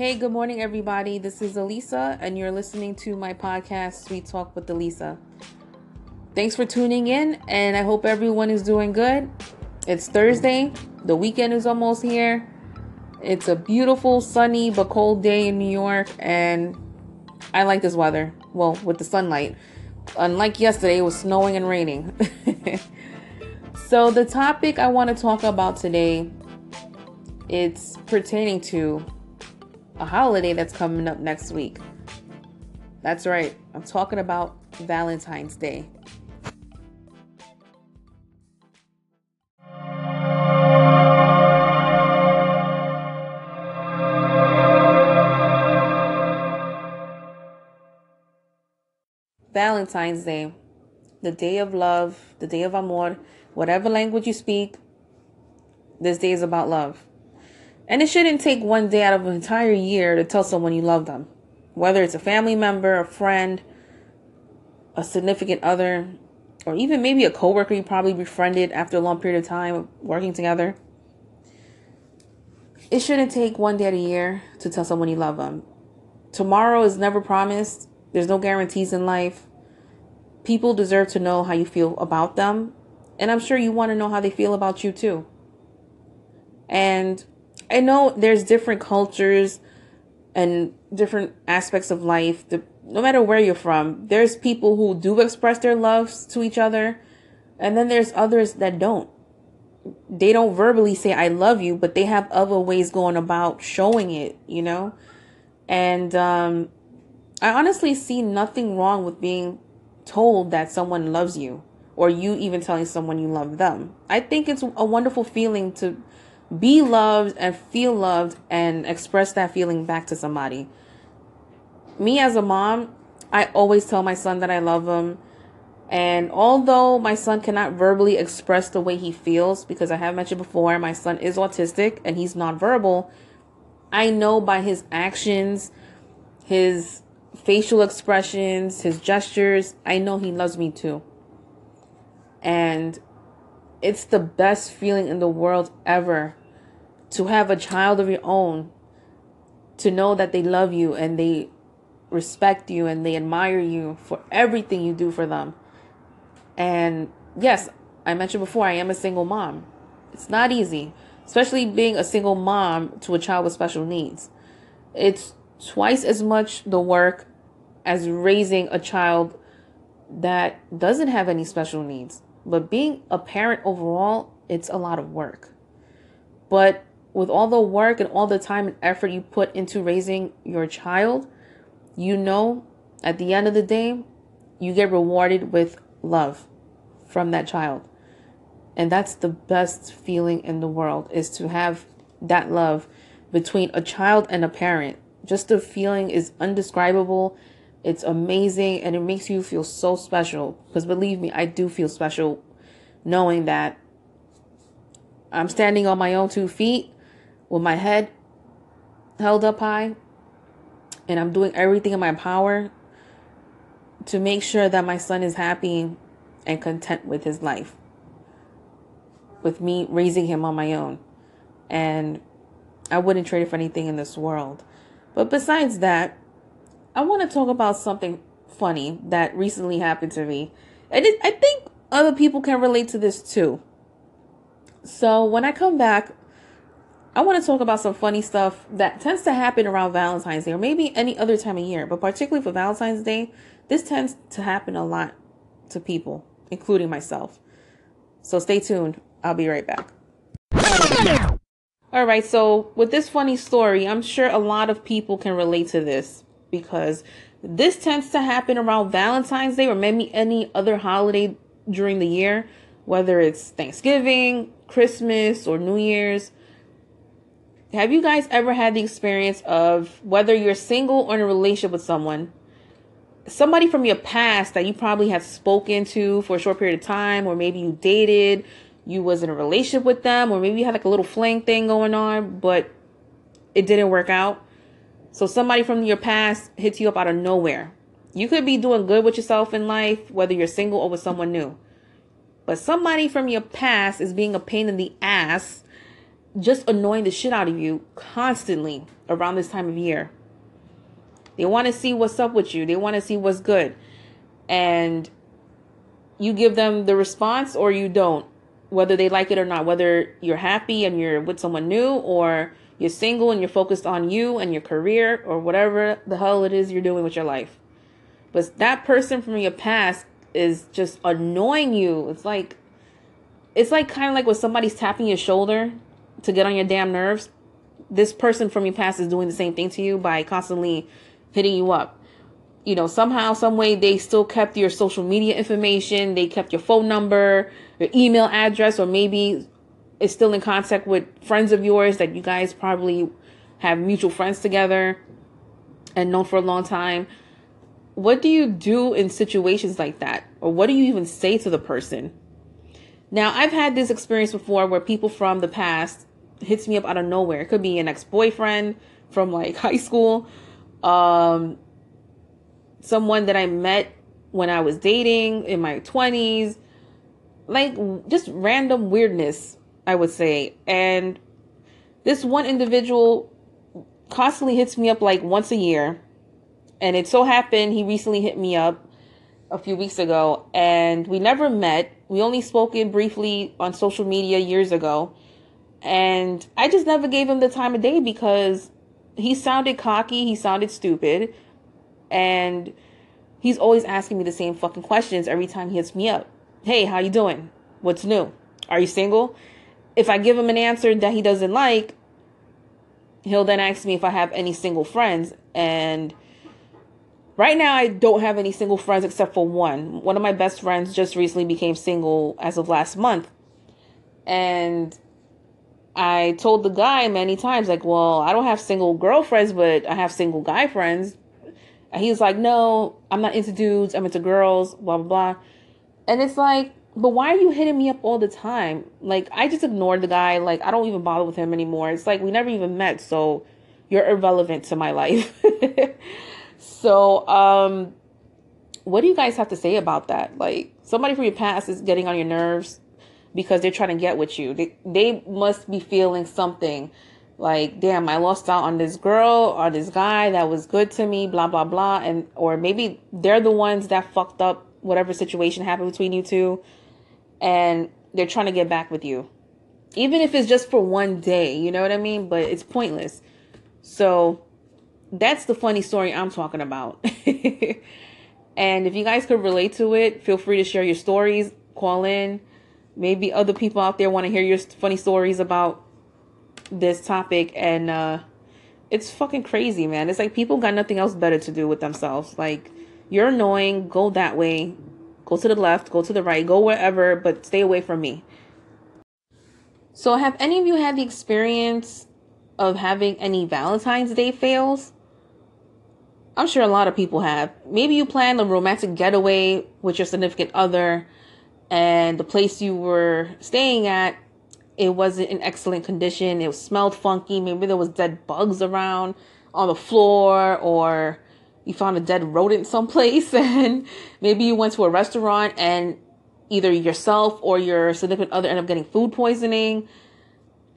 Hey, good morning, everybody. This is Elisa, and you're listening to my podcast, Sweet Talk with Elisa. Thanks for tuning in, and I hope everyone is doing good. It's Thursday, the weekend is almost here. It's a beautiful, sunny, but cold day in New York, and I like this weather. Well, with the sunlight. Unlike yesterday, it was snowing and raining. so, the topic I want to talk about today it's pertaining to a holiday that's coming up next week. That's right, I'm talking about Valentine's Day. Valentine's Day, the day of love, the day of amor, whatever language you speak, this day is about love. And it shouldn't take one day out of an entire year to tell someone you love them. Whether it's a family member, a friend, a significant other, or even maybe a coworker you probably befriended after a long period of time working together. It shouldn't take one day a year to tell someone you love them. Tomorrow is never promised. There's no guarantees in life. People deserve to know how you feel about them. And I'm sure you want to know how they feel about you too. And I know there's different cultures and different aspects of life. The, no matter where you're from, there's people who do express their loves to each other, and then there's others that don't. They don't verbally say "I love you," but they have other ways going about showing it. You know, and um, I honestly see nothing wrong with being told that someone loves you, or you even telling someone you love them. I think it's a wonderful feeling to be loved and feel loved and express that feeling back to somebody. Me as a mom, I always tell my son that I love him. And although my son cannot verbally express the way he feels, because I have mentioned before, my son is autistic and he's nonverbal, I know by his actions, his facial expressions, his gestures, I know he loves me too. And it's the best feeling in the world ever to have a child of your own, to know that they love you and they respect you and they admire you for everything you do for them. And yes, I mentioned before, I am a single mom. It's not easy, especially being a single mom to a child with special needs. It's twice as much the work as raising a child that doesn't have any special needs. But being a parent overall, it's a lot of work. But with all the work and all the time and effort you put into raising your child, you know at the end of the day, you get rewarded with love from that child. And that's the best feeling in the world is to have that love between a child and a parent. Just the feeling is undescribable. It's amazing and it makes you feel so special. Because believe me, I do feel special knowing that I'm standing on my own two feet with my head held up high and I'm doing everything in my power to make sure that my son is happy and content with his life, with me raising him on my own. And I wouldn't trade it for anything in this world. But besides that, I want to talk about something funny that recently happened to me. And I think other people can relate to this too. So when I come back I want to talk about some funny stuff that tends to happen around Valentine's Day or maybe any other time of year, but particularly for Valentine's Day, this tends to happen a lot to people, including myself. So stay tuned. I'll be right back. All right, so with this funny story, I'm sure a lot of people can relate to this because this tends to happen around Valentine's Day or maybe any other holiday during the year, whether it's Thanksgiving, Christmas, or New Year's have you guys ever had the experience of whether you're single or in a relationship with someone, somebody from your past that you probably have spoken to for a short period of time, or maybe you dated, you was in a relationship with them, or maybe you had like a little fling thing going on, but it didn't work out. So somebody from your past hits you up out of nowhere. You could be doing good with yourself in life, whether you're single or with someone new. But somebody from your past is being a pain in the ass just annoying the shit out of you constantly around this time of year. They want to see what's up with you. They want to see what's good. And you give them the response or you don't, whether they like it or not, whether you're happy and you're with someone new or you're single and you're focused on you and your career or whatever the hell it is you're doing with your life. But that person from your past is just annoying you. It's like it's like kind of like when somebody's tapping your shoulder to get on your damn nerves. This person from your past is doing the same thing to you by constantly hitting you up. You know, somehow, some way, they still kept your social media information. They kept your phone number, your email address, or maybe it's still in contact with friends of yours that you guys probably have mutual friends together and known for a long time. What do you do in situations like that? Or what do you even say to the person? Now, I've had this experience before where people from the past hits me up out of nowhere. It could be an ex-boyfriend from like high school um, someone that I met when I was dating in my 20s, like just random weirdness, I would say. And this one individual constantly hits me up like once a year. And it so happened he recently hit me up a few weeks ago and we never met. We only spoken briefly on social media years ago. And I just never gave him the time of day because he sounded cocky, he sounded stupid, and he's always asking me the same fucking questions every time he hits me up. Hey, how you doing? What's new? Are you single? If I give him an answer that he doesn't like, he'll then ask me if I have any single friends and right now I don't have any single friends except for one. One of my best friends just recently became single as of last month. And I told the guy many times, like, well, I don't have single girlfriends, but I have single guy friends. And he's like, no, I'm not into dudes. I'm into girls, blah, blah, blah. And it's like, but why are you hitting me up all the time? Like, I just ignored the guy. Like, I don't even bother with him anymore. It's like, we never even met. So you're irrelevant to my life. so, um, what do you guys have to say about that? Like, somebody from your past is getting on your nerves because they're trying to get with you. They, they must be feeling something like, damn, I lost out on this girl or this guy that was good to me, blah, blah, blah. And, or maybe they're the ones that fucked up whatever situation happened between you two and they're trying to get back with you. Even if it's just for one day, you know what I mean? But it's pointless. So that's the funny story I'm talking about. and if you guys could relate to it, feel free to share your stories, call in maybe other people out there want to hear your funny stories about this topic and uh it's fucking crazy man. It's like people got nothing else better to do with themselves. Like you're annoying go that way. Go to the left go to the right go wherever but stay away from me. So have any of you had the experience of having any valentine's day fails? I'm sure a lot of people have. Maybe you planned a romantic getaway with your significant other and the place you were staying at it wasn't in excellent condition. It smelled funky. Maybe there was dead bugs around on the floor or you found a dead rodent someplace. And maybe you went to a restaurant and either yourself or your significant other end up getting food poisoning.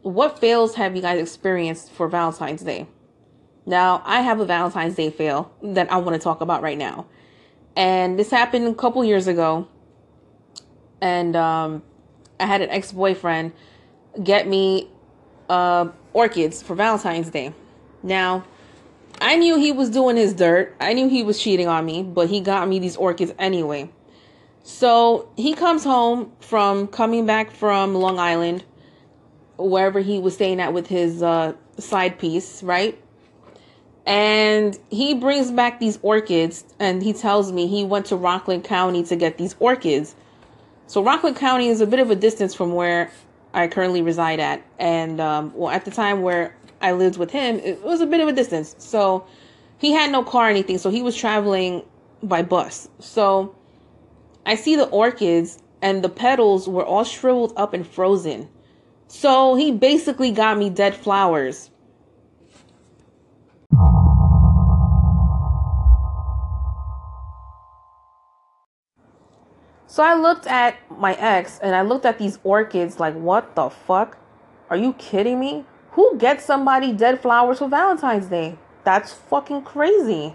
What fails have you guys experienced for valentine's day? Now i have a valentine's day fail that i want to talk about right now. And this happened a couple years ago and um, I had an ex boyfriend get me uh, orchids for Valentine's Day. Now, I knew he was doing his dirt. I knew he was cheating on me, but he got me these orchids anyway. So he comes home from coming back from Long Island, wherever he was staying at with his uh, side piece, right? And he brings back these orchids and he tells me he went to Rockland County to get these orchids. So Rockland County is a bit of a distance from where I currently reside at, and um, well, at the time where I lived with him, it was a bit of a distance. So he had no car or anything, so he was traveling by bus. So I see the orchids, and the petals were all shriveled up and frozen. So he basically got me dead flowers. So I looked at my ex and I looked at these orchids like, what the fuck? Are you kidding me? Who gets somebody dead flowers for Valentine's Day? That's fucking crazy.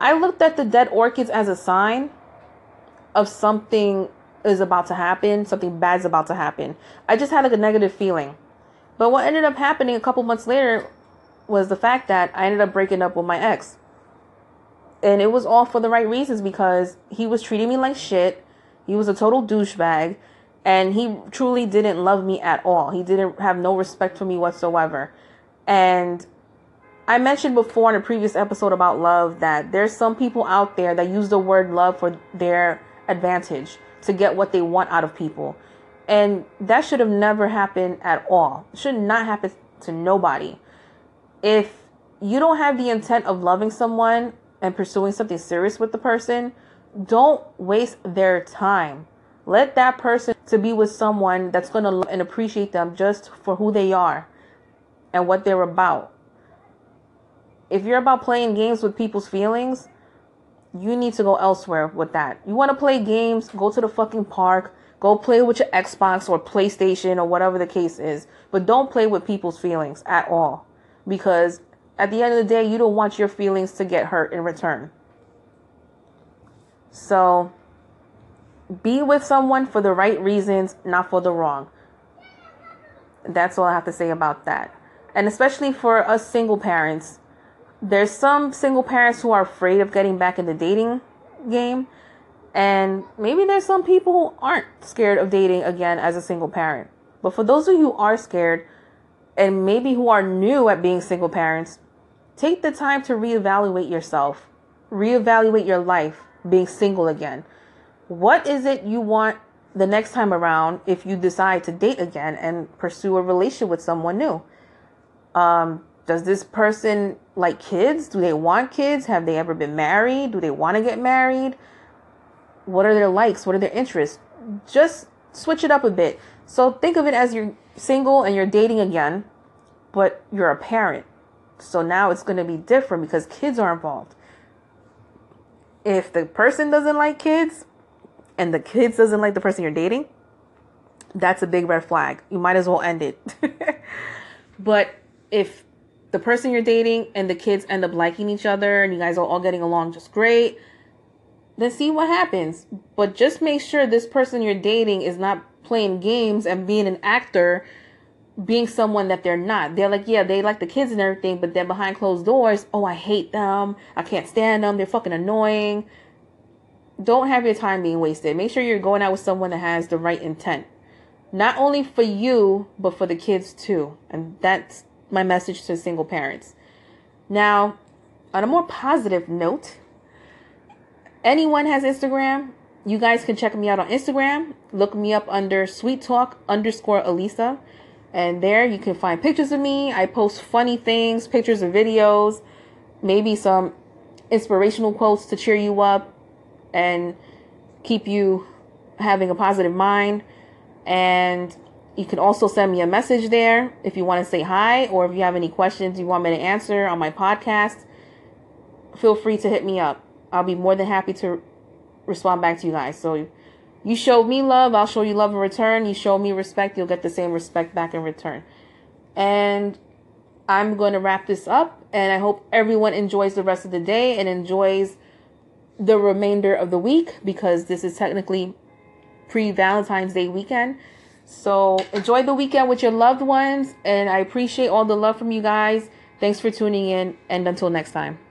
I looked at the dead orchids as a sign of something is about to happen, something bad's about to happen. I just had like a negative feeling. But what ended up happening a couple months later was the fact that I ended up breaking up with my ex. And it was all for the right reasons because he was treating me like shit. He was a total douchebag. And he truly didn't love me at all. He didn't have no respect for me whatsoever. And I mentioned before in a previous episode about love that there's some people out there that use the word love for their advantage to get what they want out of people. And that should have never happened at all. It should not happen to nobody. If you don't have the intent of loving someone and pursuing something serious with the person, don't waste their time. Let that person to be with someone that's going to love and appreciate them just for who they are and what they're about. If you're about playing games with people's feelings, you need to go elsewhere with that. You want to play games, go to the fucking park, go play with your Xbox or PlayStation or whatever the case is, but don't play with people's feelings at all because at the end of the day, you don't want your feelings to get hurt in return. So, be with someone for the right reasons, not for the wrong. That's all I have to say about that. And especially for us single parents, there's some single parents who are afraid of getting back in the dating game. And maybe there's some people who aren't scared of dating again as a single parent. But for those of you who are scared and maybe who are new at being single parents, take the time to reevaluate yourself, reevaluate your life being single again. What is it you want the next time around if you decide to date again and pursue a relationship with someone new? Um, does this person like kids? Do they want kids? Have they ever been married? Do they want to get married? What are their likes? What are their interests? Just switch it up a bit. So think of it as you're single and you're dating again, but you're a parent. So now it's going to be different because kids are involved. If the person doesn't like kids and the kids doesn't like the person you're dating, that's a big red flag. You might as well end it. but if the person you're dating and the kids end up liking each other and you guys are all getting along just great, then see what happens. But just make sure this person you're dating is not playing games and being an actor, being someone that they're not. They're like, yeah, they like the kids and everything, but then behind closed doors, oh, I hate them. I can't stand them. They're fucking annoying. Don't have your time being wasted. Make sure you're going out with someone that has the right intent. Not only for you, but for the kids too. And that's my message to single parents. Now, on a more positive note, anyone has Instagram, you guys can check me out on Instagram. Look me up under Sweet Talk underscore Elisa. And there you can find pictures of me. I post funny things, pictures of videos, maybe some inspirational quotes to cheer you up and keep you having a positive mind. And you can also send me a message there if you want to say hi or if you have any questions you want me to answer on my podcast. Feel free to hit me up. I'll be more than happy to respond back to you guys. So you showed me love, I'll show you love in return. You show me respect, you'll get the same respect back in return. And I'm going to wrap this up and I hope everyone enjoys the rest of the day and enjoys the remainder of the week because this is technically pre Valentine's Day weekend. So enjoy the weekend with your loved ones, and I appreciate all the love from you guys. Thanks for tuning in, and until next time.